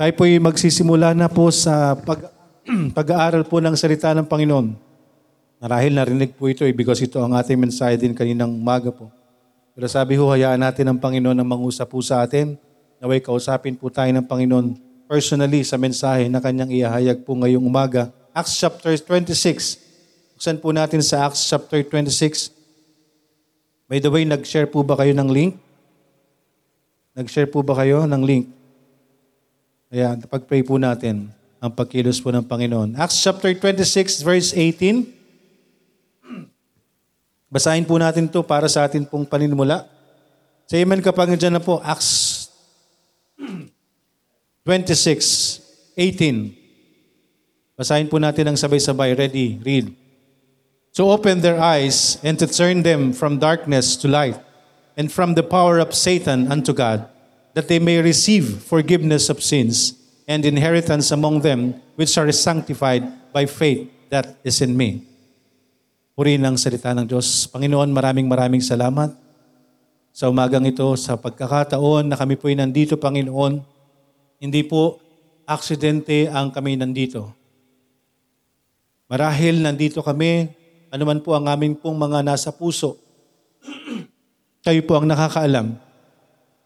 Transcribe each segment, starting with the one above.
Tayo po'y magsisimula na po sa pag, pag-aaral po ng salita ng Panginoon. Marahil narinig po ito eh, because ito ang ating mensahe din kaninang umaga po. Pero sabi ho, hayaan natin ang Panginoon na mangusap po sa atin. Naway kausapin po tayo ng Panginoon personally sa mensahe na kanyang iahayag po ngayong umaga. Acts chapter 26. Buksan po natin sa Acts chapter 26. By the way, nag-share po ba kayo ng link? Nag-share po ba kayo ng link? Ayan, pag-pray po natin ang pagkilos po ng Panginoon. Acts chapter 26 verse 18. Basahin po natin to para sa atin pong paninimula. Sa amen kapag nandiyan na po, Acts 26, 18. Basahin po natin ang sabay-sabay. Ready? Read. To open their eyes and to turn them from darkness to light and from the power of Satan unto God, that they may receive forgiveness of sins and inheritance among them which are sanctified by faith that is in me. Purihin ang salita ng Diyos. Panginoon, maraming maraming salamat sa umagang ito, sa pagkakataon na kami po'y nandito, Panginoon. Hindi po aksidente ang kami nandito. Marahil nandito kami, anuman po ang aming pong mga nasa puso. Kayo po ang nakakaalam.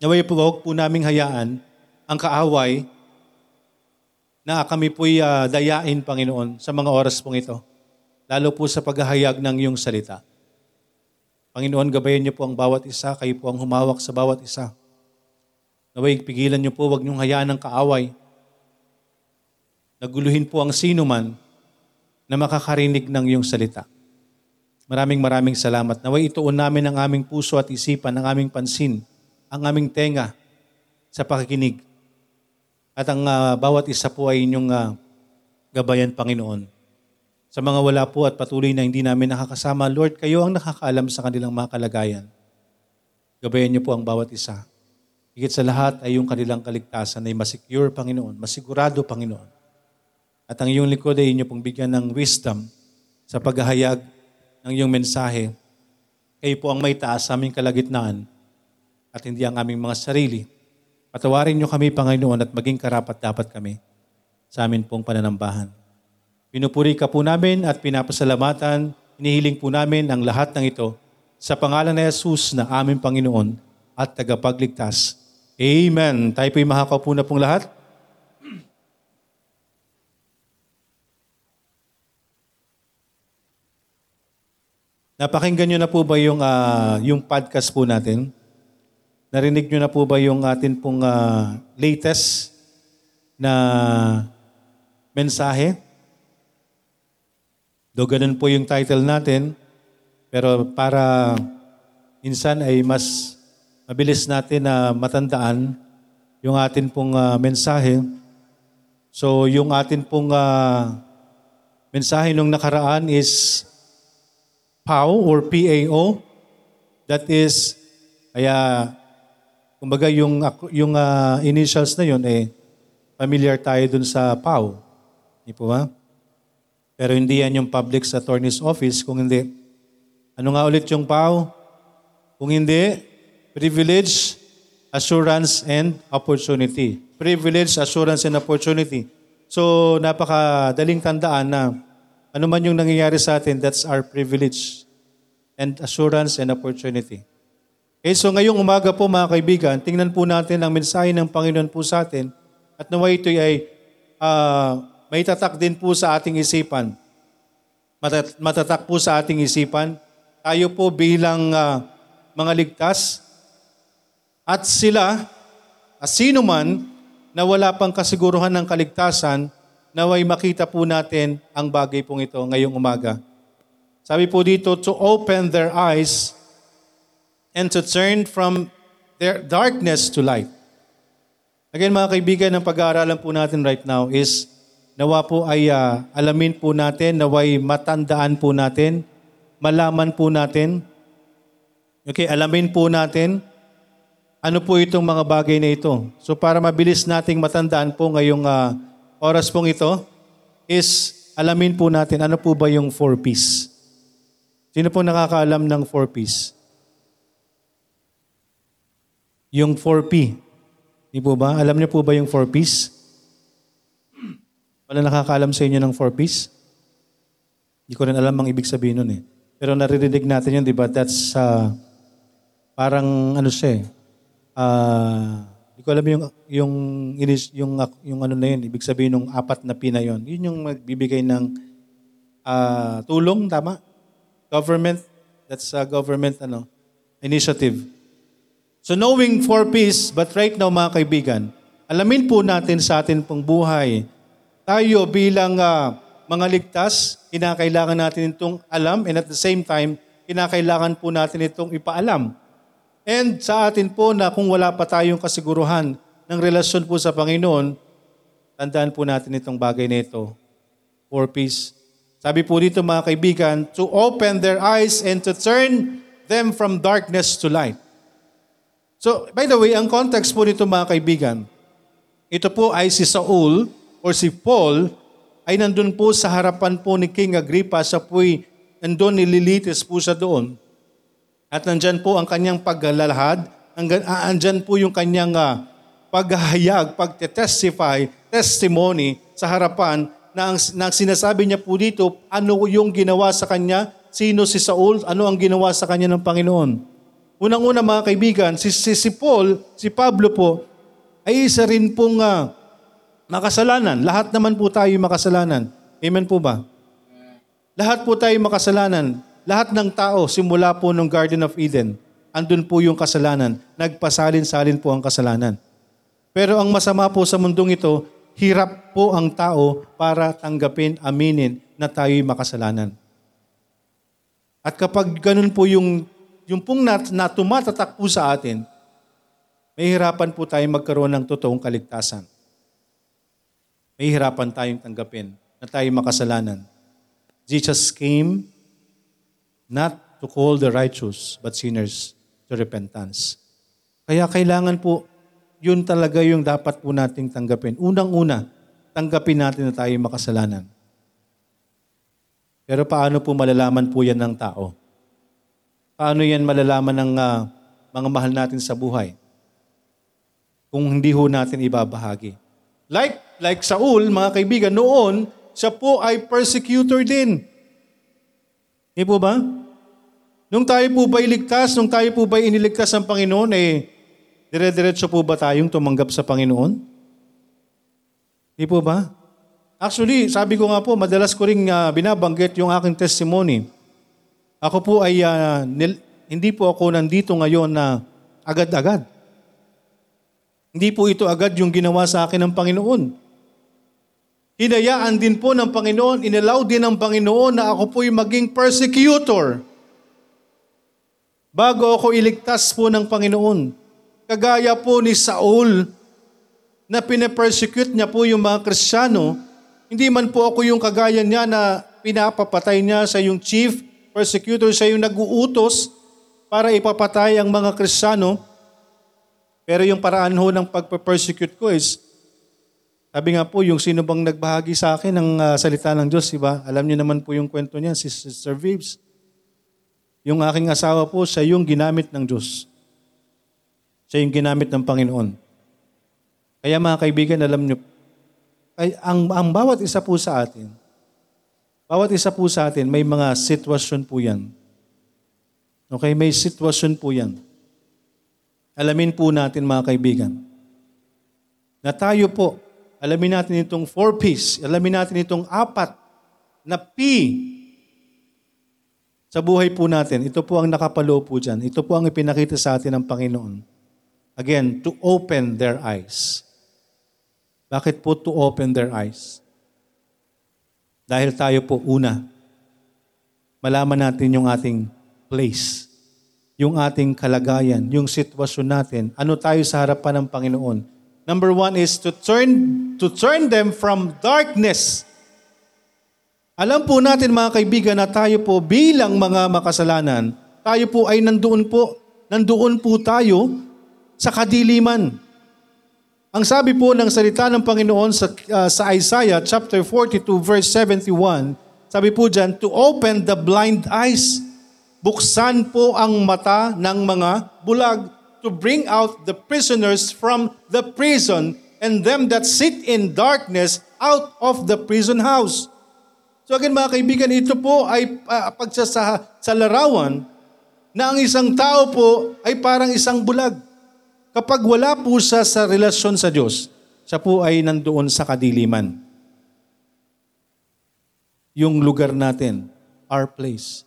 Naway po huwag po naming hayaan ang kaaway na kami po'y ah, dayain, Panginoon, sa mga oras pong ito. Lalo po sa paghahayag ng iyong salita. Panginoon, gabayan niyo po ang bawat isa. Kayo po ang humawak sa bawat isa. Naway, pigilan niyo po, huwag niyong hayaan ng kaaway. Naguluhin po ang sino man na makakarinig ng iyong salita. Maraming maraming salamat. Naway ituon namin ang aming puso at isipan, ang aming pansin, ang aming tenga sa pakikinig. At ang ah, bawat isa po ay inyong ah, gabayan, Panginoon. Sa mga wala po at patuloy na hindi namin nakakasama, Lord, kayo ang nakakaalam sa kanilang mga kalagayan. Gabayan niyo po ang bawat isa. Higit sa lahat ay yung kanilang kaligtasan ay masecure, Panginoon, masigurado, Panginoon. At ang iyong likod ay inyo pong bigyan ng wisdom sa paghahayag ng iyong mensahe. Kayo po ang may taas sa aming kalagitnaan at hindi ang aming mga sarili. Patawarin niyo kami, Panginoon, at maging karapat dapat kami sa amin pong pananambahan. Pinupuri ka po namin at pinapasalamatan, inihiling po namin ang lahat ng ito sa pangalan ni Jesus na aming Panginoon at tagapagligtas. Amen. Tayo po'y makakaupo na pong lahat. Napakinggan nyo na po ba yung, ah, yung podcast po natin? Narinig nyo na po ba yung atin pong ah, latest na mensahe? Do ganun po yung title natin, pero para minsan ay mas mabilis natin na matandaan yung atin pong ah, mensahe. So yung atin pong ah, mensahe nung nakaraan is PAO or PAO. That is, kaya, kumbaga yung, yung ah, initials na yun, eh, familiar tayo dun sa PAO. Di po ba? Pero hindi yan yung Public Attorney's Office. Kung hindi, ano nga ulit yung PAO? Kung hindi, Privilege, Assurance, and Opportunity. Privilege, Assurance, and Opportunity. So, napakadaling tandaan na ano man yung nangyayari sa atin, that's our privilege and assurance and opportunity. Okay, so ngayong umaga po mga kaibigan, tingnan po natin ang mensahe ng Panginoon po sa atin at nawa ito ay ah, may tatak din po sa ating isipan. Matat- Matatak po sa ating isipan. Tayo po bilang ah, mga ligtas at sila, at sino man na wala pang kasiguruhan ng kaligtasan, naway makita po natin ang bagay pong ito ngayong umaga. Sabi po dito, to open their eyes and to turn from their darkness to light. Again mga kaibigan, ang pag-aaralan po natin right now is nawa po ay ah, alamin po natin, naway matandaan po natin, malaman po natin, okay, alamin po natin, ano po itong mga bagay na ito. So para mabilis nating matandaan po ngayong ah, oras pong ito, is alamin po natin ano po ba yung four P's. Sino po nakakaalam ng 4Ps? Yung 4P. Di po ba? Alam niyo po ba yung 4Ps? Wala nakakaalam sa inyo ng four-piece? Hindi ko rin alam ang ibig sabihin nun eh. Pero naririnig natin yun, di ba? That's uh, parang ano siya eh. Ah, Hindi ko alam yung, yung, yung, yung ano na yun, ibig sabihin ng apat na pina yun. Yun yung magbibigay ng ah, tulong, tama? Government, that's a government ano, initiative. So knowing for peace, but right now mga kaibigan, alamin po natin sa atin pong buhay, tayo bilang ah, mga ligtas, kinakailangan natin itong alam and at the same time, kinakailangan po natin itong ipaalam. And sa atin po na kung wala pa tayong kasiguruhan ng relasyon po sa Panginoon, tandaan po natin itong bagay na ito. For peace. Sabi po dito mga kaibigan, to open their eyes and to turn them from darkness to light. So, by the way, ang context po nito mga kaibigan, ito po ay si Saul or si Paul ay nandun po sa harapan po ni King Agrippa sa po'y nandun nililitis po siya doon. At nandyan po ang kanyang paglalahad, ah, andyan po yung kanyang ah, paghahayag, pagte-testify, testimony sa harapan na ang, na ang sinasabi niya po dito, ano yung ginawa sa kanya, sino si Saul, ano ang ginawa sa kanya ng Panginoon. Unang-una mga kaibigan, si, si, si Paul, si Pablo po, ay isa rin pong ah, makasalanan. Lahat naman po tayo makasalanan. Amen po ba? Lahat po tayo makasalanan. Lahat ng tao, simula po nung Garden of Eden, andun po yung kasalanan. Nagpasalin-salin po ang kasalanan. Pero ang masama po sa mundong ito, hirap po ang tao para tanggapin, aminin na tayo'y makasalanan. At kapag ganun po yung, yung pong nat, na tumatatak po sa atin, may hirapan po tayong magkaroon ng totoong kaligtasan. May hirapan tayong tanggapin na tayo makasalanan. Jesus came not to call the righteous, but sinners to repentance. Kaya kailangan po, yun talaga yung dapat po nating tanggapin. Unang-una, tanggapin natin na tayo makasalanan. Pero paano po malalaman po yan ng tao? Paano yan malalaman ng ah, mga mahal natin sa buhay? Kung hindi ho natin ibabahagi. Like, like Saul, mga kaibigan, noon, siya po ay persecutor din. Hindi po ba? Nung tayo po ba iligtas, nung tayo po ba iniligtas ng Panginoon, eh, dire-diretso po ba tayong tumanggap sa Panginoon? Hindi po ba? Actually, sabi ko nga po, madalas ko rin uh, binabanggit yung aking testimony. Ako po ay, uh, nil, hindi po ako nandito ngayon na agad-agad. Hindi po ito agad yung ginawa sa akin ng Panginoon. Hinayaan din po ng Panginoon, inalaw din ng Panginoon na ako po'y maging persecutor. Bago ako iligtas po ng Panginoon. Kagaya po ni Saul, na pinapersecute niya po yung mga Kristiyano, hindi man po ako yung kagaya niya na pinapapatay niya sa yung chief persecutor, sa yung nag-uutos para ipapatay ang mga Kristiyano. Pero yung paraan ho ng pagpe-persecute ko is, sabi nga po, yung sino bang nagbahagi sa akin ng uh, salita ng Diyos, diba? Alam niyo naman po yung kwento niya, si Sister Vives. Yung aking asawa po, siya yung ginamit ng Diyos. Siya yung ginamit ng Panginoon. Kaya mga kaibigan, alam niyo, ay, ang, ang bawat isa po sa atin, bawat isa po sa atin, may mga sitwasyon po yan. Okay, may sitwasyon po yan. Alamin po natin mga kaibigan, na tayo po, alamin natin itong four P's, alamin natin itong apat na P sa buhay po natin. Ito po ang nakapaloob po dyan. Ito po ang ipinakita sa atin ng Panginoon. Again, to open their eyes. Bakit po to open their eyes? Dahil tayo po una, malaman natin yung ating place yung ating kalagayan, yung sitwasyon natin. Ano tayo sa harapan ng Panginoon? Number one is to turn, to turn them from darkness. Alam po natin mga kaibigan na tayo po bilang mga makasalanan, tayo po ay nandoon po, nandoon po tayo sa kadiliman. Ang sabi po ng salita ng Panginoon sa, uh, sa Isaiah chapter 42 verse 71, sabi po dyan, to open the blind eyes buksan po ang mata ng mga bulag to bring out the prisoners from the prison and them that sit in darkness out of the prison house. So again mga kaibigan, ito po ay uh, pagsasa sa larawan na ang isang tao po ay parang isang bulag. Kapag wala po siya sa relasyon sa Diyos, siya po ay nandoon sa kadiliman. Yung lugar natin, our place.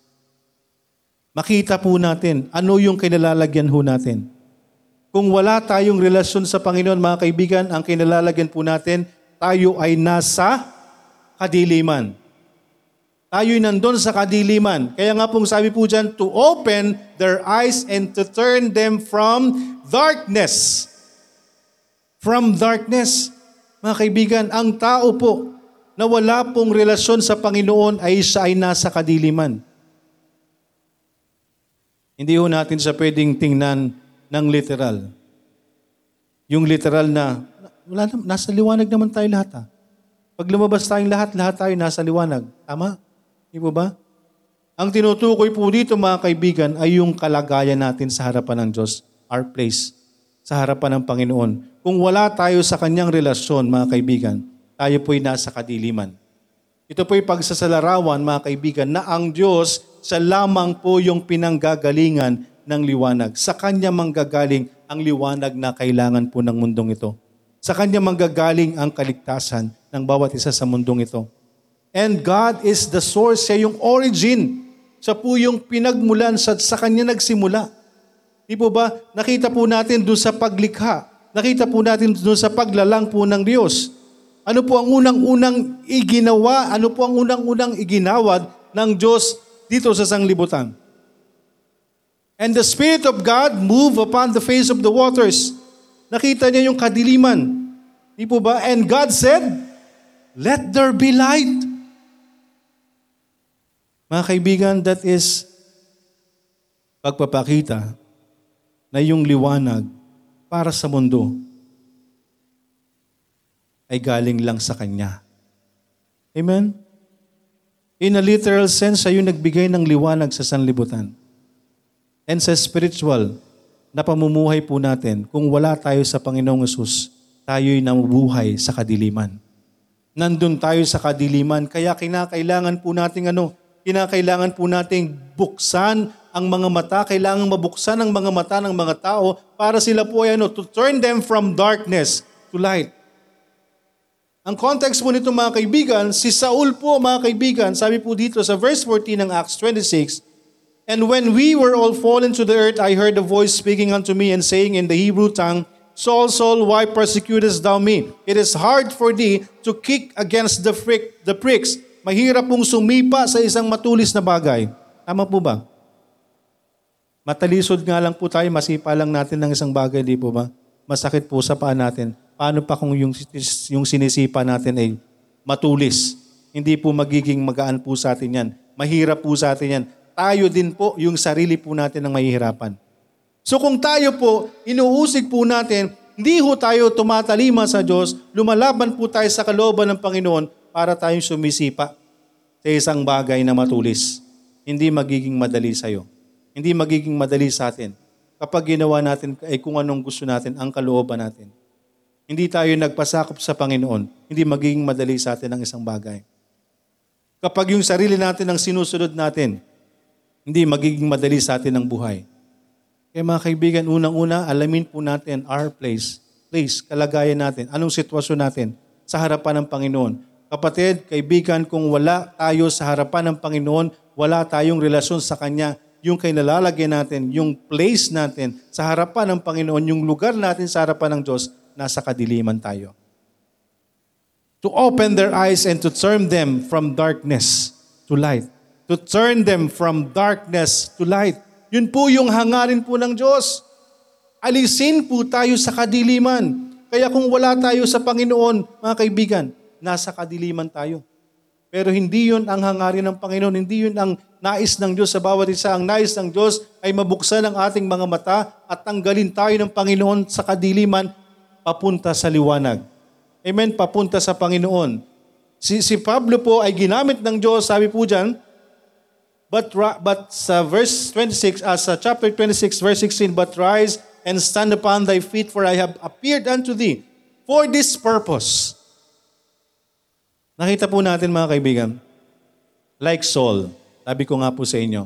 Makita po natin ano yung kinalalagyan ho natin. Kung wala tayong relasyon sa Panginoon, mga kaibigan, ang kinalalagyan po natin, tayo ay nasa kadiliman. Tayo'y nandun sa kadiliman. Kaya nga pong sabi po dyan, to open their eyes and to turn them from darkness. From darkness. Mga kaibigan, ang tao po na wala pong relasyon sa Panginoon ay siya ay nasa kadiliman. Hindi ho natin sa pwedeng tingnan ng literal. Yung literal na, wala na, nasa liwanag naman tayo lahat ha. Pag lumabas tayong lahat, lahat tayo nasa liwanag. Tama? Di po ba? Ang tinutukoy po dito mga kaibigan ay yung kalagayan natin sa harapan ng Diyos, our place, sa harapan ng Panginoon. Kung wala tayo sa kanyang relasyon, mga kaibigan, tayo po'y nasa kadiliman. Ito po'y pagsasalarawan, mga kaibigan, na ang Diyos sa lamang po yung pinanggagalingan ng liwanag. Sa Kanya manggagaling ang liwanag na kailangan po ng mundong ito. Sa Kanya manggagaling ang kaligtasan ng bawat isa sa mundong ito. And God is the source, siya yung origin. Siya po yung pinagmulan, sa, sa Kanya nagsimula. Di po ba? Nakita po natin doon sa paglikha. Nakita po natin doon sa paglalang po ng Diyos. Ano po ang unang-unang iginawa? Ano po ang unang-unang iginawad ng Diyos dito sa sanglibutan? And the Spirit of God move upon the face of the waters. Nakita niya yung kadiliman. Di po ba? And God said, Let there be light. Mga kaibigan, that is pagpapakita na yung liwanag para sa mundo ay galing lang sa Kanya. Amen? In a literal sense, siya yung nagbigay ng liwanag sa sanlibutan. And sa spiritual, na pamumuhay po natin, kung wala tayo sa Panginoong Yesus, tayo'y namubuhay sa kadiliman. Nandun tayo sa kadiliman, kaya kinakailangan po nating ano, kinakailangan po nating buksan ang mga mata, kailangan mabuksan ang mga mata ng mga tao para sila po ay ano, to turn them from darkness to light. Ang context po nito mga kaibigan, si Saul po mga kaibigan, sabi po dito sa verse 14 ng Acts 26, And when we were all fallen to the earth, I heard a voice speaking unto me and saying in the Hebrew tongue, Saul, Saul, why persecutest thou me? It is hard for thee to kick against the, frick, the pricks Mahirap pong sumipa sa isang matulis na bagay. Tama po ba? Matalisod nga lang po tayo, masipa lang natin ng isang bagay, di po ba? Masakit po sa paa natin. Paano pa kung yung, yung sinisipa natin ay matulis? Hindi po magiging magaan po sa atin yan. Mahirap po sa atin yan. Tayo din po, yung sarili po natin ang mahihirapan. So kung tayo po, inuusig po natin, hindi ho tayo tumatalima sa Diyos, lumalaban po tayo sa kalooban ng Panginoon, para tayong sumisipa sa isang bagay na matulis. Hindi magiging madali sa iyo. Hindi magiging madali sa atin kapag ginawa natin ay kung anong gusto natin, ang kalooban natin. Hindi tayo nagpasakop sa Panginoon, hindi magiging madali sa atin ang isang bagay. Kapag yung sarili natin ang sinusunod natin, hindi magiging madali sa atin ang buhay. Kaya mga kaibigan, unang-una, alamin po natin our place, place, kalagayan natin, anong sitwasyon natin sa harapan ng Panginoon. Kapatid, kaibigan, kung wala tayo sa harapan ng Panginoon, wala tayong relasyon sa Kanya, yung kay natin, yung place natin sa harapan ng Panginoon, yung lugar natin sa harapan ng Diyos, nasa kadiliman tayo. To open their eyes and to turn them from darkness to light. To turn them from darkness to light. Yun po yung hangarin po ng Diyos. Alisin po tayo sa kadiliman. Kaya kung wala tayo sa Panginoon, mga kaibigan, nasa kadiliman tayo. Pero hindi yun ang hangarin ng Panginoon, hindi yun ang nais ng Diyos sa bawat isa. Ang nais ng Diyos ay mabuksan ang ating mga mata at tanggalin tayo ng Panginoon sa kadiliman papunta sa liwanag. Amen? Papunta sa Panginoon. Si, si Pablo po ay ginamit ng Diyos, sabi po dyan, but, but sa verse 26, as uh, sa chapter 26, verse 16, But rise and stand upon thy feet, for I have appeared unto thee for this purpose. Nakita po natin mga kaibigan, like Saul, sabi ko nga po sa inyo,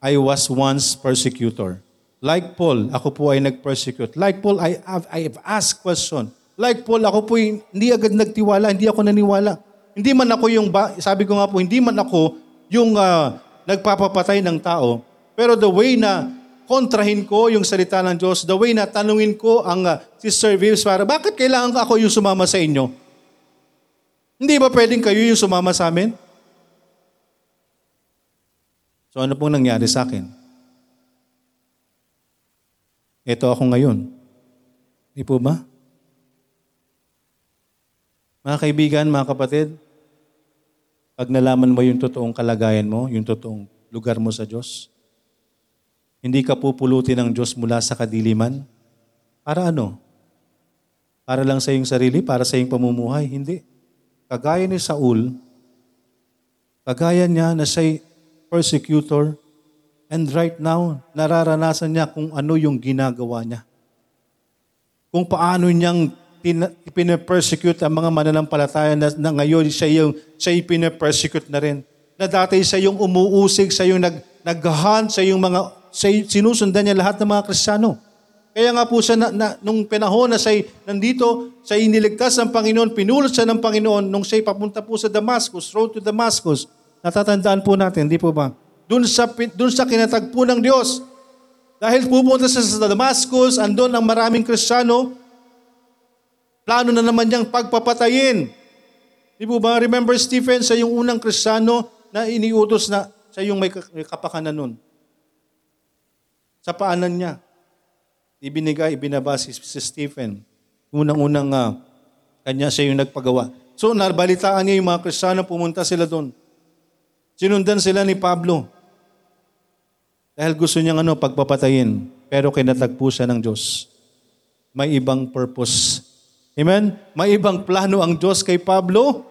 I was once persecutor. Like Paul, ako po ay nag-persecute. Like Paul, I have, I have asked question. Like Paul, ako po ay hindi agad nagtiwala, hindi ako naniwala. Hindi man ako yung, sabi ko nga po, hindi man ako yung ah, nagpapapatay ng tao. Pero the way na kontrahin ko yung salita ng Diyos, the way na tanungin ko ang uh, Sister Vives para, bakit kailangan ako yung sumama sa inyo? Hindi ba pwedeng kayo yung sumama sa amin? So ano pong nangyari sa akin? Ito ako ngayon. Di po ba? Mga kaibigan, mga kapatid, pag nalaman mo yung totoong kalagayan mo, yung totoong lugar mo sa Diyos, hindi ka pupulutin ng Diyos mula sa kadiliman. Para ano? Para lang sa iyong sarili, para sa iyong pamumuhay? Hindi. Kagaya ni Saul, kagaya niya na siya'y persecutor, and right now, nararanasan niya kung ano yung ginagawa niya. Kung paano niyang pinapersecute ang mga mananampalataya na, na ngayon siya yung siya yung pinapersecute na rin. Na dati siya yung umuusig, siya yung nag, nag-hunt, siya yung mga, siya, sinusundan niya lahat ng mga Kristiyano. Kaya nga po siya, na, na, nung panahon na siya nandito, siya iniligtas ng Panginoon, pinulot siya ng Panginoon, nung siya papunta po sa Damascus, road to Damascus, natatandaan po natin, di po ba? Doon sa, doon sa kinatagpo ng Diyos. Dahil pupunta siya sa Damascus, andon ang maraming Kristiyano, plano na naman niyang pagpapatayin. Di po ba? Remember Stephen, siya yung unang Kristiyano na iniutos na siya yung may kapakanan nun. Sa paanan niya. Ibinigay, ibinaba si, si Stephen. Unang-unang ah, kanya siya yung nagpagawa. So, nabalitaan niya yung mga Kristiyano, pumunta sila doon. Sinundan sila ni Pablo. Dahil gusto niyang ano, pagpapatayin. Pero kinatagpo siya ng Diyos. May ibang purpose. Amen? May ibang plano ang Diyos kay Pablo.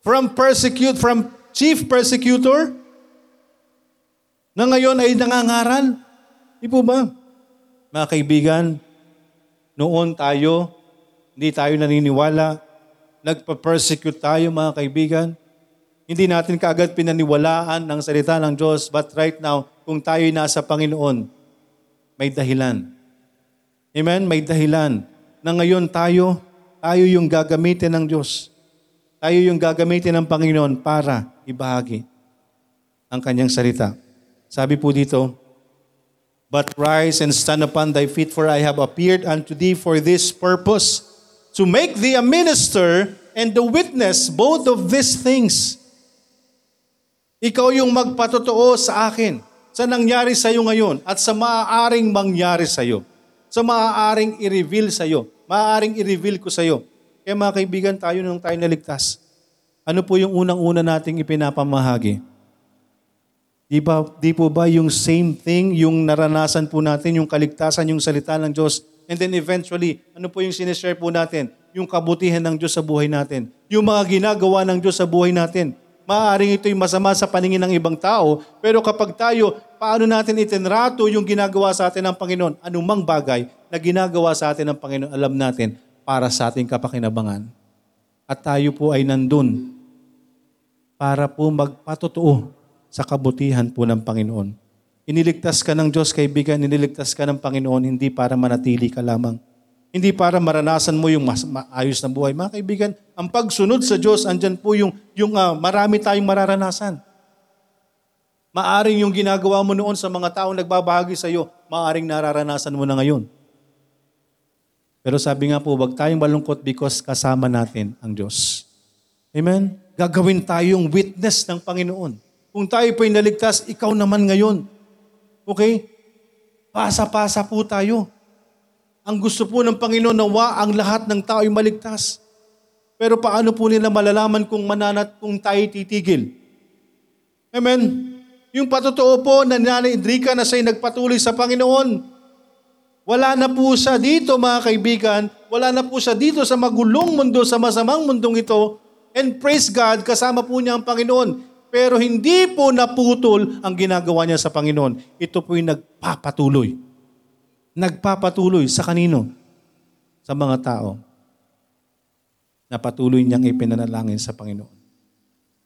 From persecute, from chief persecutor, na ngayon ay nangangaral. Di ba? Mga kaibigan, noon tayo, hindi tayo naniniwala, nagpa-persecute tayo mga kaibigan. Hindi natin kaagad pinaniwalaan ang salita ng Diyos, but right now, kung tayo'y nasa Panginoon, may dahilan. Amen? May dahilan na ngayon tayo, tayo yung gagamitin ng Diyos. Tayo yung gagamitin ng Panginoon para ibahagi ang kanyang salita. Sabi po dito, But rise and stand upon thy feet, for I have appeared unto thee for this purpose, to make thee a minister and the witness both of these things. Ikaw yung magpatotoo sa akin sa nangyari sa iyo ngayon at sa maaaring mangyari sa iyo. Sa maaaring i-reveal sa iyo. Maaaring i-reveal ko sa iyo. Kaya mga kaibigan, tayo nung tayo naligtas. Ano po yung unang-una nating ipinapamahagi? Di, ba, di po ba yung same thing, yung naranasan po natin, yung kaligtasan, yung salita ng Diyos, and then eventually, ano po yung sinishare po natin? Yung kabutihan ng Diyos sa buhay natin. Yung mga ginagawa ng Diyos sa buhay natin. Maaaring ito'y masama sa paningin ng ibang tao, pero kapag tayo, paano natin itinrato yung ginagawa sa atin ng Panginoon? Anumang bagay na ginagawa sa atin ng Panginoon, alam natin, para sa ating kapakinabangan. At tayo po ay nandun para po magpatotoo sa kabutihan po ng Panginoon. Iniligtas ka ng Diyos, kaibigan, iniligtas ka ng Panginoon, hindi para manatili ka lamang. Hindi para maranasan mo yung mas maayos na buhay. Mga kaibigan, ang pagsunod sa Diyos, andyan po yung, yung uh, marami tayong mararanasan. Maaring yung ginagawa mo noon sa mga taong nagbabahagi sa iyo, maaring nararanasan mo na ngayon. Pero sabi nga po, wag tayong malungkot because kasama natin ang Diyos. Amen? Gagawin tayong witness ng Panginoon. Kung tayo po'y naligtas, ikaw naman ngayon. Okay? Pasa-pasa po tayo. Ang gusto po ng Panginoon nawa ang lahat ng tao ay maligtas. Pero paano po nila malalaman kung mananat kung tayo titigil? Amen? Yung patotoo po na Nanay Idrika na siya'y nagpatuloy sa Panginoon. Wala na po siya dito mga kaibigan. Wala na po siya dito sa magulong mundo, sa masamang mundong ito. And praise God, kasama po niya ang Panginoon. Pero hindi po naputol ang ginagawa niya sa Panginoon. Ito po'y nagpapatuloy. Nagpapatuloy sa kanino? Sa mga tao. na patuloy niyang ipinanalangin sa Panginoon.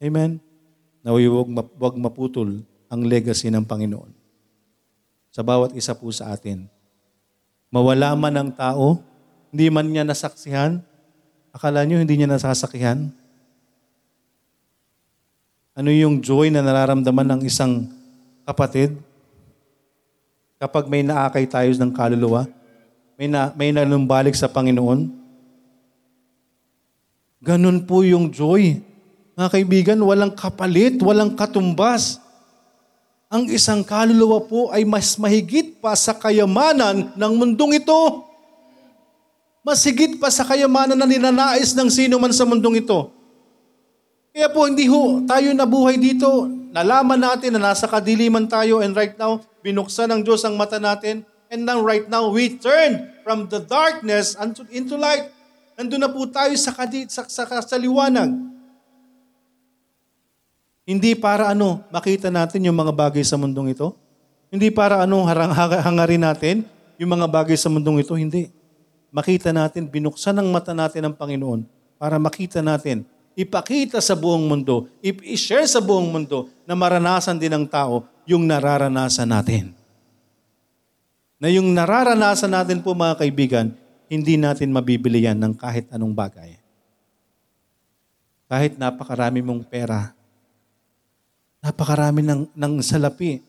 Amen? Naway huwag, huwag maputol ang legacy ng Panginoon sa bawat isa po sa atin. Mawala man ang tao, hindi man niya nasaksihan, akala niyo hindi niya nasasakihan? Ano yung joy na nararamdaman ng isang kapatid kapag may naakay tayo ng kaluluwa? May, na, may nanumbalik sa Panginoon? Ganun po yung joy. Mga kaibigan, walang kapalit, walang katumbas. Ang isang kaluluwa po ay mas mahigit pa sa kayamanan ng mundong ito. Mas higit pa sa kayamanan na ninanais ng sino man sa mundong ito. Kaya po hindi ho tayo nabuhay dito. Nalaman natin na nasa kadiliman tayo and right now, binuksan ng Diyos ang mata natin. And now right now, we turn from the darkness unto, into light. Nandun na po tayo sa, kadi, sa, sa, sa liwanag. Hindi para ano, makita natin yung mga bagay sa mundong ito. Hindi para ano, harang, hangarin natin yung mga bagay sa mundong ito. Hindi. Makita natin, binuksan ang mata natin ng Panginoon para makita natin, ipakita sa buong mundo, i-share sa buong mundo na maranasan din ng tao yung nararanasan natin. Na yung nararanasan natin po mga kaibigan, hindi natin mabibili yan ng kahit anong bagay. Kahit napakarami mong pera, napakarami ng, ng salapi,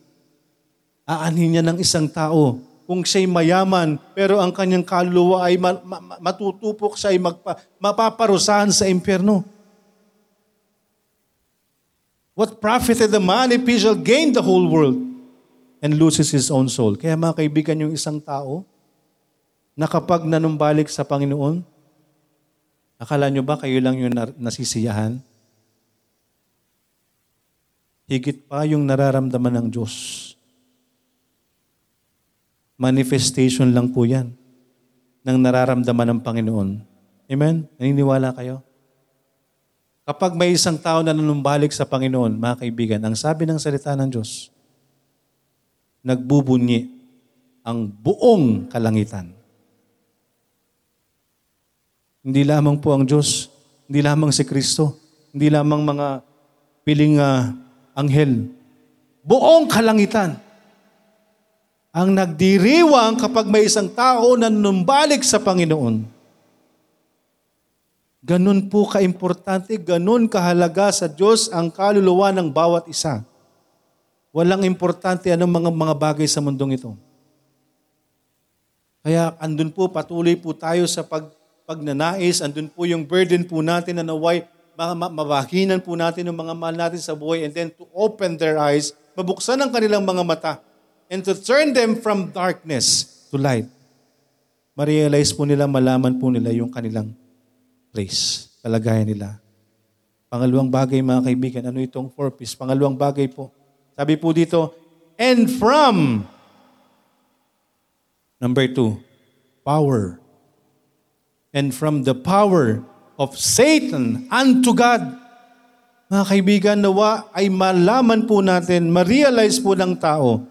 aanhin niya ng isang tao. Kung siya'y mayaman, pero ang kanyang kaluluwa ay ma- ma- matutupok siya ay magpa- mapaparusahan sa impyerno. What profited the man if he shall gain the whole world and loses his own soul? Kaya mga kaibigan, yung isang tao na kapag nanumbalik sa Panginoon, akala nyo ba kayo lang yung nasisiyahan? Higit pa yung nararamdaman ng Diyos. Manifestation lang po yan ng nararamdaman ng Panginoon. Amen? Naniniwala kayo? Kapag may isang tao na nanumbalik sa Panginoon, mga kaibigan, ang sabi ng salita ng Diyos, nagbubunyi ang buong kalangitan. Hindi lamang po ang Diyos, hindi lamang si Kristo, hindi lamang mga piling uh, anghel. Buong kalangitan ang nagdiriwang kapag may isang tao na numbalik sa Panginoon. Ganun po kaimportante, ganun kahalaga sa Diyos ang kaluluwa ng bawat isa. Walang importante anong mga mga bagay sa mundong ito. Kaya andun po, patuloy po tayo sa pag, pagnanais, andun po yung burden po natin na naway, mabahinan po natin ng mga mahal natin sa buhay and then to open their eyes, mabuksan ang kanilang mga mata and to turn them from darkness to light. Ma-realize po nila, malaman po nila yung kanilang place, kalagayan nila. Pangalawang bagay mga kaibigan, ano itong purpose? Pangalawang bagay po. Sabi po dito, and from, number two, power. And from the power of Satan unto God. Mga kaibigan, nawa ay malaman po natin, ma-realize po ng tao,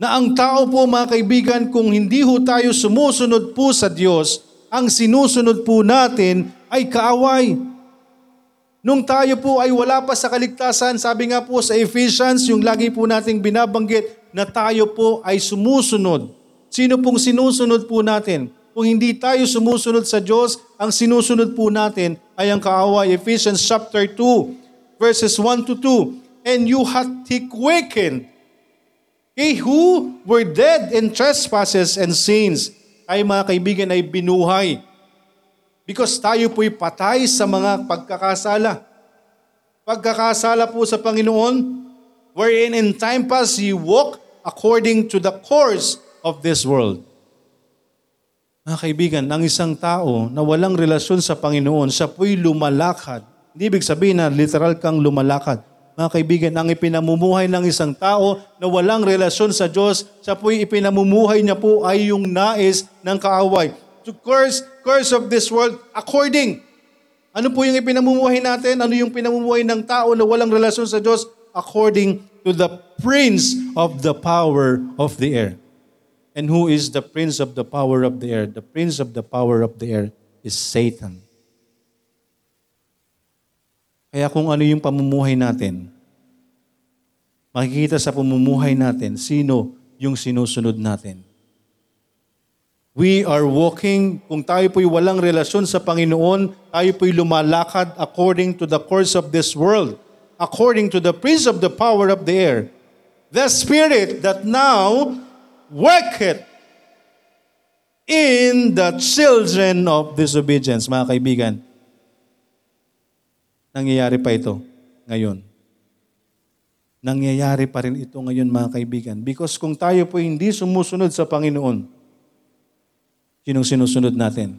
na ang tao po mga kaibigan, kung hindi ho tayo sumusunod po sa Diyos, ang sinusunod po natin ay kaaway. Nung tayo po ay wala pa sa kaligtasan, sabi nga po sa Ephesians, yung lagi po nating binabanggit na tayo po ay sumusunod. Sino pong sinusunod po natin? Kung hindi tayo sumusunod sa Diyos, ang sinusunod po natin ay ang kaaway. Ephesians chapter 2, verses 1 to 2. And you hath he quickened He who were dead in trespasses and sins, ay mga kaibigan ay binuhay. Because tayo po'y patay sa mga pagkakasala. Pagkakasala po sa Panginoon, wherein in time past you walk according to the course of this world. Mga kaibigan, ang isang tao na walang relasyon sa Panginoon, siya po'y lumalakad. Hindi ibig sabihin na literal kang lumalakad mga kaibigan, ang ipinamumuhay ng isang tao na walang relasyon sa Diyos, sa po'y ipinamumuhay niya po ay yung nais ng kaaway. To curse, curse of this world according. Ano po yung ipinamumuhay natin? Ano yung pinamumuhay ng tao na walang relasyon sa Diyos? According to the prince of the power of the air. And who is the prince of the power of the air? The prince of the power of the air is Satan. Kaya kung ano yung pamumuhay natin, makikita sa pamumuhay natin sino yung sinusunod natin. We are walking, kung tayo po'y walang relasyon sa Panginoon, tayo po'y lumalakad according to the course of this world, according to the prince of the power of the air, the spirit that now worketh in the children of disobedience. Mga kaibigan, nangyayari pa ito ngayon. Nangyayari pa rin ito ngayon mga kaibigan. Because kung tayo po hindi sumusunod sa Panginoon, sinong sinusunod natin?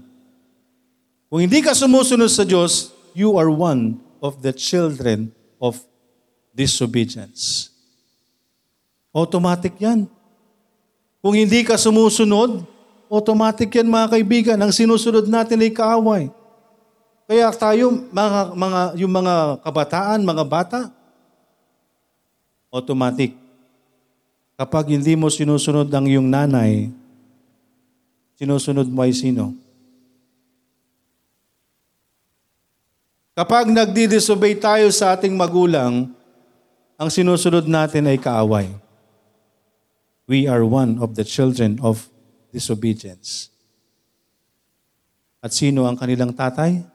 Kung hindi ka sumusunod sa Diyos, you are one of the children of disobedience. Automatic yan. Kung hindi ka sumusunod, automatic yan mga kaibigan. Ang sinusunod natin ay kaaway. Kaya tayo, mga, mga, yung mga kabataan, mga bata, automatic. Kapag hindi mo sinusunod ang iyong nanay, sinusunod mo ay sino? Kapag nagdi-disobey tayo sa ating magulang, ang sinusunod natin ay kaaway. We are one of the children of disobedience. At sino ang kanilang tatay?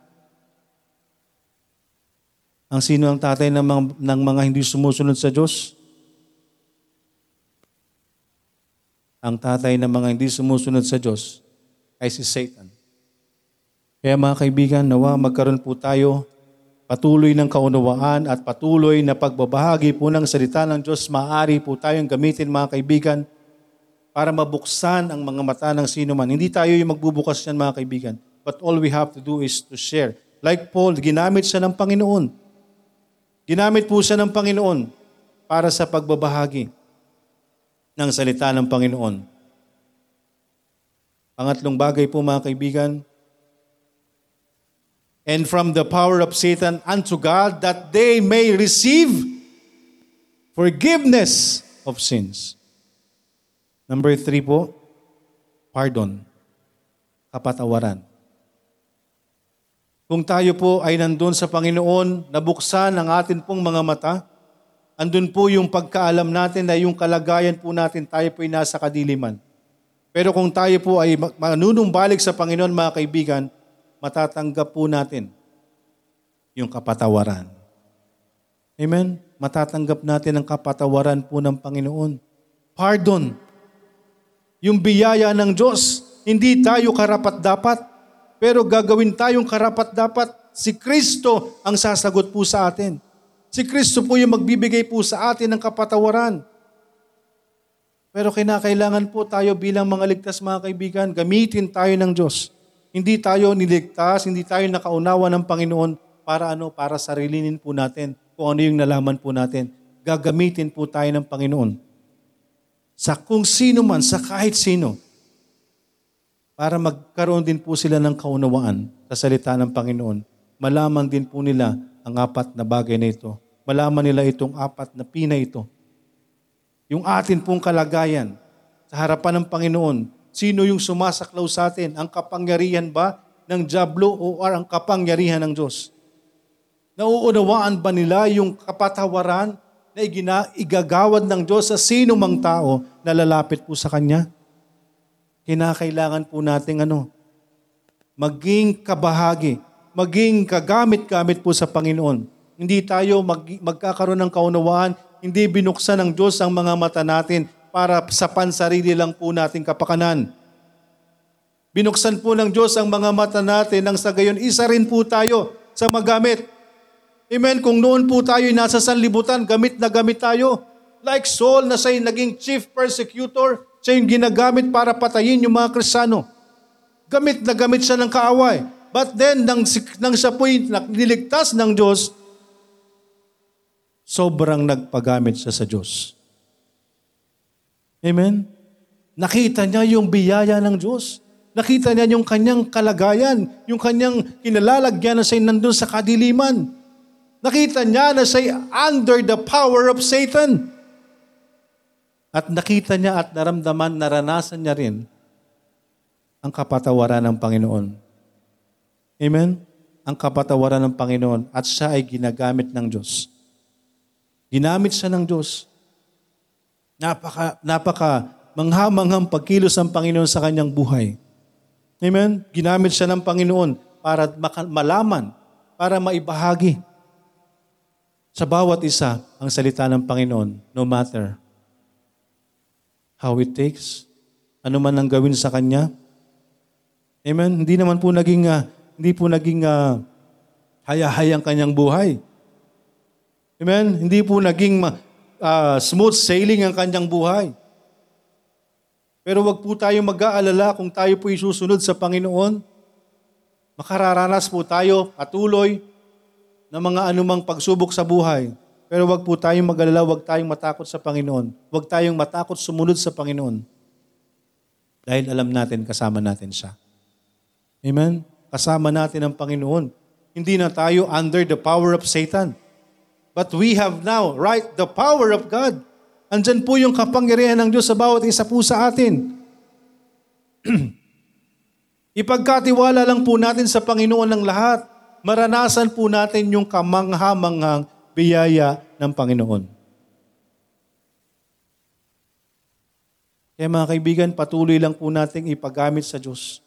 Ang sino ang tatay ng mga, ng mga hindi sumusunod sa Diyos? Ang tatay ng mga hindi sumusunod sa Diyos ay si Satan. Kaya mga kaibigan, nawa magkaroon po tayo patuloy ng kaunawaan at patuloy na pagbabahagi po ng salita ng Diyos. Maaari po tayong gamitin mga kaibigan para mabuksan ang mga mata ng sino man. Hindi tayo yung magbubukas yan mga kaibigan. But all we have to do is to share. Like Paul, ginamit siya ng Panginoon. Ginamit po siya ng Panginoon para sa pagbabahagi ng salita ng Panginoon. Pangatlong bagay po mga kaibigan, and from the power of Satan unto God that they may receive forgiveness of sins. Number three po, pardon, kapatawaran. Kung tayo po ay nandun sa Panginoon, nabuksan ang atin pong mga mata, andun po yung pagkaalam natin na yung kalagayan po natin, tayo po ay nasa kadiliman. Pero kung tayo po ay manunumbalik sa Panginoon, mga kaibigan, matatanggap po natin yung kapatawaran. Amen? Matatanggap natin ang kapatawaran po ng Panginoon. Pardon. Yung biyaya ng Diyos. Hindi tayo karapat-dapat, pero gagawin tayong karapat-dapat. Si Kristo ang sasagot po sa atin. Si Kristo po yung magbibigay po sa atin ng kapatawaran. Pero kinakailangan po tayo bilang mga ligtas mga kaibigan, gamitin tayo ng Diyos. Hindi tayo niligtas, hindi tayo nakaunawa ng Panginoon para ano, para sarilinin po natin kung ano yung nalaman po natin. Gagamitin po tayo ng Panginoon. Sa kung sino man, sa kahit sino. Para magkaroon din po sila ng kaunawaan sa salita ng Panginoon. Malaman din po nila ang apat na bagay na ito. Malaman nila itong apat na pina ito. Yung atin pong kalagayan sa harapan ng Panginoon, Sino yung sumasaklaw sa atin? Ang kapangyarihan ba ng Diablo o ang kapangyarihan ng Diyos? Nauunawaan ba nila yung kapatawaran na igina, igagawad ng Diyos sa sino mang tao na lalapit po sa Kanya? Kinakailangan po nating ano, maging kabahagi, maging kagamit-gamit po sa Panginoon. Hindi tayo mag, magkakaroon ng kaunawaan, hindi binuksan ng Diyos ang mga mata natin para sa pansarili lang po nating kapakanan. Binuksan po ng Diyos ang mga mata natin nang sa gayon isa rin po tayo sa magamit. Amen. Kung noon po tayo nasa sanlibutan, gamit na gamit tayo. Like Saul na siya naging chief persecutor, siya yung ginagamit para patayin yung mga Kristiyano. Gamit na gamit siya ng kaaway. But then, nang, nang siya po'y niligtas ng Diyos, sobrang nagpagamit siya sa Diyos. Amen? Nakita niya yung biyaya ng Diyos. Nakita niya yung kanyang kalagayan, yung kanyang kinalalagyan na siya nandun sa kadiliman. Nakita niya na siya under the power of Satan. At nakita niya at naramdaman, naranasan niya rin ang kapatawaran ng Panginoon. Amen? ang kapatawaran ng Panginoon at siya ay ginagamit ng Diyos. Ginamit siya ng Diyos. Napaka, napaka manghamanghang pagkilos ng Panginoon sa kanyang buhay. Amen? Ginamit siya ng Panginoon para malaman, para maibahagi sa bawat isa ang salita ng Panginoon, no matter how it takes, ano man ang gawin sa Kanya. Amen? Hindi naman po naging, ah, hindi po naging uh, hayahay ang kanyang buhay. Amen? Hindi po naging uh, smooth sailing ang kanyang buhay. Pero wag po tayong mag-aalala kung tayo po isusunod sa Panginoon. Makararanas po tayo patuloy ng mga anumang pagsubok sa buhay. Pero wag po tayong mag-alala, wag tayong matakot sa Panginoon. Wag tayong matakot sumunod sa Panginoon. Dahil alam natin, kasama natin siya. Amen? Kasama natin ang Panginoon. Hindi na tayo under the power of Satan. But we have now, right, the power of God. Andyan po yung kapangyarihan ng Diyos sa bawat isa po sa atin. Ipagkatiwala lang po natin sa Panginoon ng lahat. Maranasan po natin yung kamangha-manghang biyaya ng Panginoon. Kaya mga kaibigan, patuloy lang po nating ipagamit sa Diyos.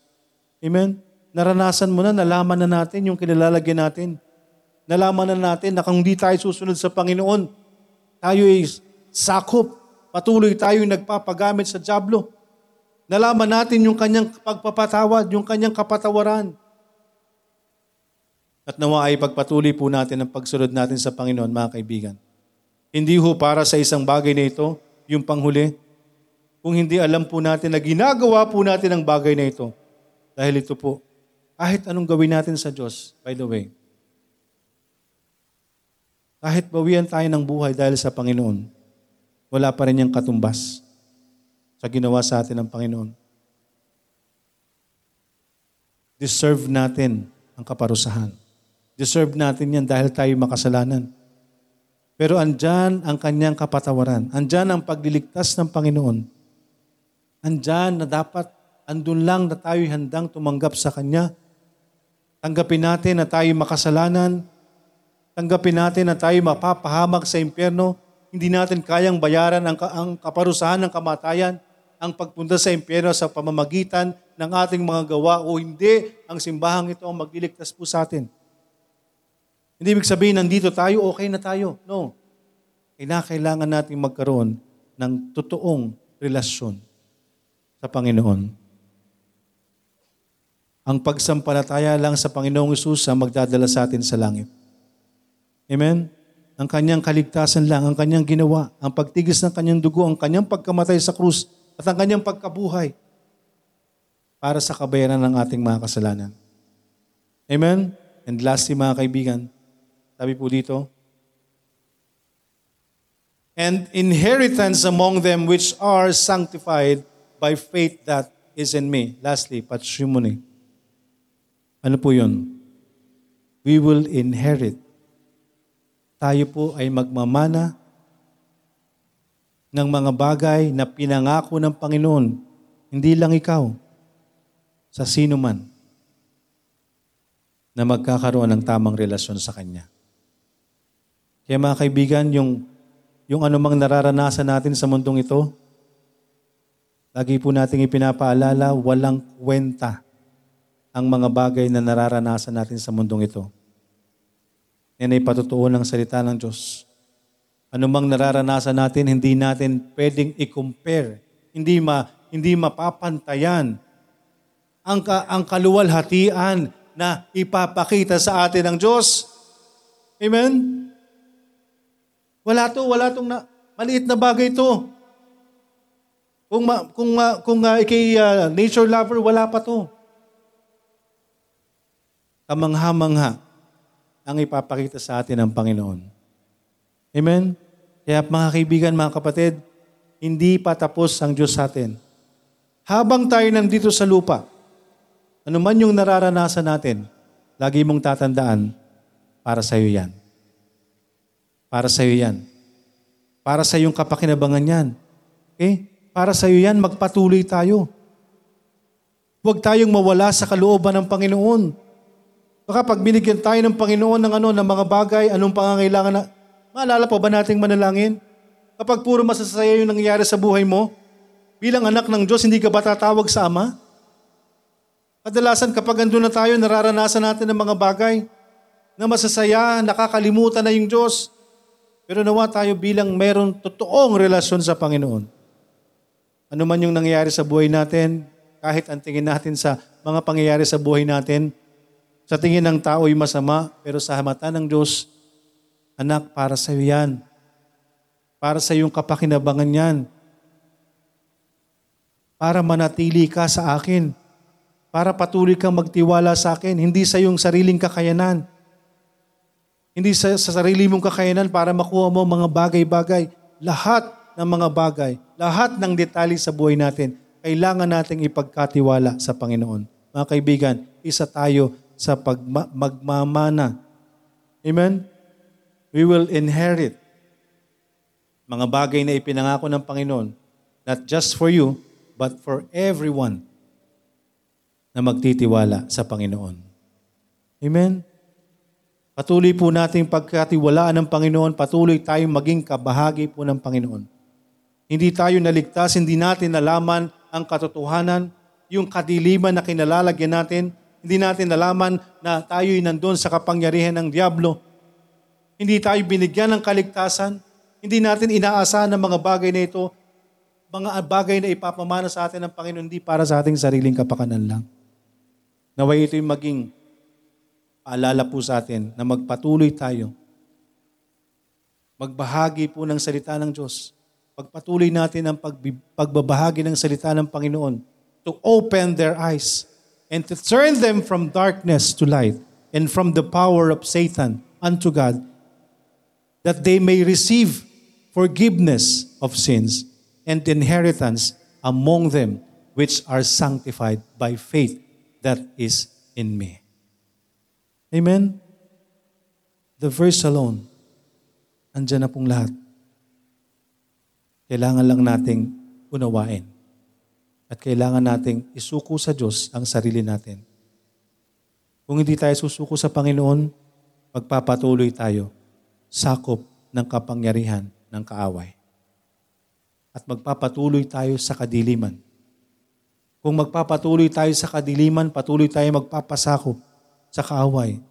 Amen? Naranasan mo na, nalaman na natin yung kinilalagyan natin. Nalaman na natin na kung hindi tayo susunod sa Panginoon, tayo ay sakop. Patuloy tayo nagpapagamit sa Diablo. Nalaman natin yung kanyang pagpapatawad, yung kanyang kapatawaran. At nawa ay pagpatuloy po natin ang pagsunod natin sa Panginoon, mga kaibigan. Hindi ho para sa isang bagay na ito, yung panghuli, kung hindi alam po natin na ginagawa po natin ang bagay na ito. Dahil ito po, kahit anong gawin natin sa Diyos, by the way, kahit bawian tayo ng buhay dahil sa Panginoon, wala pa rin yung katumbas sa ginawa sa atin ng Panginoon. Deserve natin ang kaparusahan. Deserve natin yan dahil tayo makasalanan. Pero andyan ang kanyang kapatawaran. Andyan ang pagliligtas ng Panginoon. Andyan na dapat, andun lang na tayo handang tumanggap sa Kanya. Tanggapin natin na tayo makasalanan. Tanggapin natin na tayo mapapahamak sa impyerno. Hindi natin kayang bayaran ang, ang kaparusahan ng kamatayan, ang pagpunta sa impyerno sa pamamagitan ng ating mga gawa o hindi, ang simbahang ito ang magliligtas po sa atin. Hindi ibig sabihin, nandito tayo, okay na tayo. No. Kailangan natin magkaroon ng totoong relasyon sa Panginoon. Ang pagsampalataya lang sa Panginoong Isus ang magdadala sa atin sa langit. Amen? Ang kanyang kaligtasan lang, ang kanyang ginawa, ang pagtigis ng kanyang dugo, ang kanyang pagkamatay sa krus, at ang kanyang pagkabuhay para sa kabayaran ng ating mga kasalanan. Amen? And lastly, mga kaibigan, sabi po dito, and inheritance among them which are sanctified by faith that is in me. Lastly, patrimony. Ano po yun? We will inherit. Tayo po ay magmamana ng mga bagay na pinangako ng Panginoon. Hindi lang ikaw, sa sino man na magkakaroon ng tamang relasyon sa Kanya. Kaya mga kaibigan, yung, yung anumang nararanasan natin sa mundong ito, lagi po nating ipinapaalala, walang kwenta ang mga bagay na nararanasan natin sa mundong ito. Yan ay patutuo ng salita ng Diyos. Anumang nararanasan natin, hindi natin pwedeng i-compare. Hindi, ma, hindi mapapantayan ang, ka, ang kaluwalhatian na ipapakita sa atin ng Diyos. Amen? Wala to, wala tong na, maliit na bagay to. Kung ma, kung uh, kung uh, ikay uh, nature lover, wala pa to. Kamangha-mangha ang ipapakita sa atin ng Panginoon. Amen? Kaya mga kaibigan, mga kapatid, hindi pa tapos ang Diyos sa atin. Habang tayo nandito sa lupa, ano man yung nararanasan natin, lagi mong tatandaan, para sa iyo yan. Para sa iyo yan. Para sa iyong kapakinabangan yan. Okay? Para sa iyo yan, magpatuloy tayo. Huwag tayong mawala sa kalooban ng Panginoon. Baka pag binigyan tayo ng Panginoon ng ano, ng mga bagay, anong pangangailangan na, maalala pa ba nating manalangin? Kapag puro masasaya yung nangyayari sa buhay mo, bilang anak ng Diyos, hindi ka ba tatawag sa Ama? Kadalasan kapag andun na tayo, nararanasan natin ng mga bagay na masasaya, nakakalimutan na yung Diyos. Pero nawa tayo bilang mayroong totoong relasyon sa Panginoon. Ano man yung nangyayari sa buhay natin, kahit ang tingin natin sa mga pangyayari sa buhay natin, sa tingin ng tao ay masama, pero sa mata ng Diyos, anak, para sa iyo yan. Para sa iyong kapakinabangan yan. Para manatili ka sa akin. Para patuloy kang magtiwala sa akin, hindi sa iyong sariling kakayanan. Hindi sa, sa sarili mong kakayanan para makuha mo mga bagay-bagay. Lahat ng mga bagay, lahat ng detalye sa buhay natin, kailangan nating ipagkatiwala sa Panginoon. Mga kaibigan, isa tayo sa pagma- magmamana. Amen? We will inherit mga bagay na ipinangako ng Panginoon, not just for you, but for everyone na magtitiwala sa Panginoon. Amen? Patuloy po nating pagkatiwalaan ng Panginoon, patuloy tayong maging kabahagi po ng Panginoon. Hindi tayo naligtas, hindi natin nalaman ang katotohanan, yung kadiliman na kinalalagyan natin, hindi natin nalaman na tayo'y nandun sa kapangyarihan ng Diablo. Hindi tayo binigyan ng kaligtasan, hindi natin inaasahan ng mga bagay na ito, mga bagay na ipapamana sa atin ng Panginoon, hindi para sa ating sariling kapakanan lang. Naway ito'y maging paalala po sa atin na magpatuloy tayo. Magbahagi po ng salita ng Diyos. Pagpatuloy natin ang pagbabahagi ng salita ng Panginoon to open their eyes and to turn them from darkness to light and from the power of Satan unto God that they may receive forgiveness of sins and inheritance among them which are sanctified by faith that is in me. Amen? The verse alone, andyan na pong lahat. Kailangan lang nating unawain. At kailangan nating isuko sa Diyos ang sarili natin. Kung hindi tayo susuko sa Panginoon, magpapatuloy tayo sakop ng kapangyarihan ng kaaway. At magpapatuloy tayo sa kadiliman. Kung magpapatuloy tayo sa kadiliman, patuloy tayo magpapasakop sa kaaway.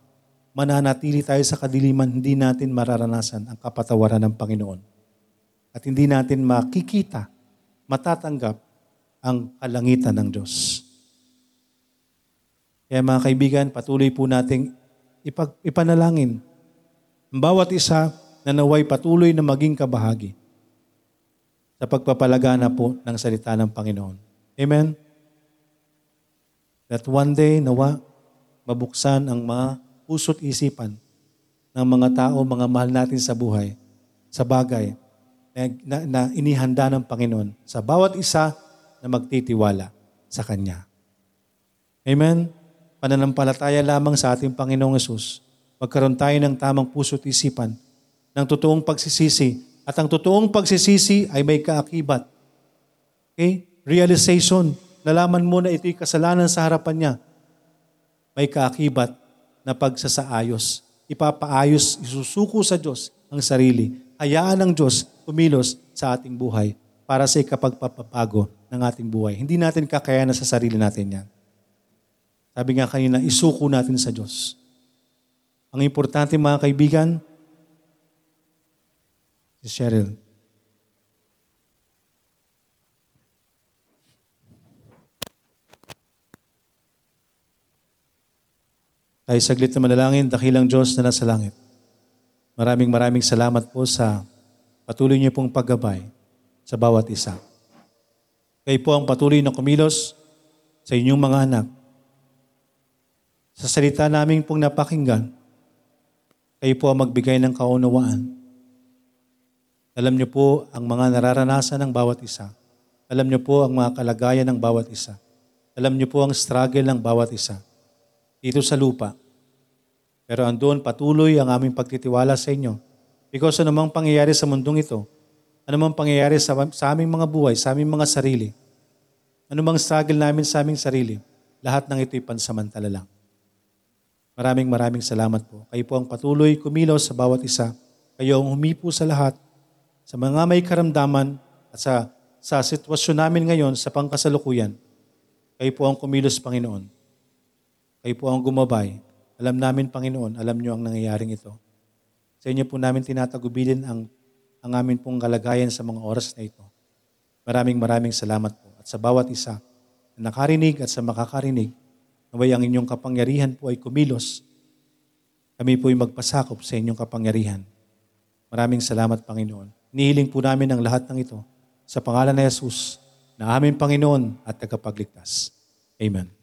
Mananatili tayo sa kadiliman, hindi natin mararanasan ang kapatawaran ng Panginoon. At hindi natin makikita, matatanggap ang kalangitan ng Diyos. Kaya mga kaibigan, patuloy po nating ipag, ipanalangin ang bawat isa na naway patuloy na maging kabahagi sa pagpapalagana po ng salita ng Panginoon. Amen? That one day, nawa, mabuksan ang mga puso't isipan ng mga tao, mga mahal natin sa buhay, sa bagay na, na, na inihanda ng Panginoon sa bawat isa na magtitiwala sa Kanya. Amen? Pananampalataya lamang sa ating Panginoong Yesus magkaroon tayo ng tamang puso't isipan, ng totoong pagsisisi. At ang totoong pagsisisi ay may kaakibat. Okay? Realization. Nalaman mo na ito'y kasalanan sa harapan niya. May kaakibat na pagsasaayos. Ipapaayos, isusuko sa Diyos ang sarili. Hayaan ng Diyos kumilos sa ating buhay para sa ikapagpapabago ng ating buhay. Hindi natin kakayanan sa sarili natin yan. Sabi nga kanina, isuko natin sa Diyos. Ang importante mga kaibigan, si Cheryl. Tayo saglit na manalangin, dakilang Diyos na nasa langit. Maraming maraming salamat po sa patuloy niyo pong paggabay sa bawat isa. Kayo po ang patuloy na kumilos sa inyong mga anak. Sa salita namin pong napakinggan, kayo po ang magbigay ng kaunawaan. Alam niyo po ang mga nararanasan ng bawat isa. Alam niyo po ang mga kalagayan ng bawat isa. Alam niyo po ang struggle ng bawat isa. Dito sa lupa. Pero andun patuloy ang aming pagtitiwala sa inyo. Because anumang pangyayari sa mundong ito, anumang pangyayari sa, sa aming mga buhay, sa aming mga sarili, anumang struggle namin sa aming sarili, lahat ng ito'y pansamantala lang. Maraming maraming salamat po. Kayo po ang patuloy kumilos sa bawat isa. Kayo ang humipo sa lahat, sa mga may karamdaman at sa, sa sitwasyon namin ngayon sa pangkasalukuyan. Kayo po ang kumilos, Panginoon. Kayo po ang gumabay. Alam namin, Panginoon, alam niyo ang nangyayaring ito. Sa inyo po namin tinatagubilin ang, ang amin pong kalagayan sa mga oras na ito. Maraming maraming salamat po. At sa bawat isa na nakarinig at sa makakarinig, naway ang inyong kapangyarihan po ay kumilos. Kami po ay magpasakop sa inyong kapangyarihan. Maraming salamat, Panginoon. Nihiling po namin ang lahat ng ito sa pangalan ni Jesus na aming Panginoon at tagapagligtas. Amen.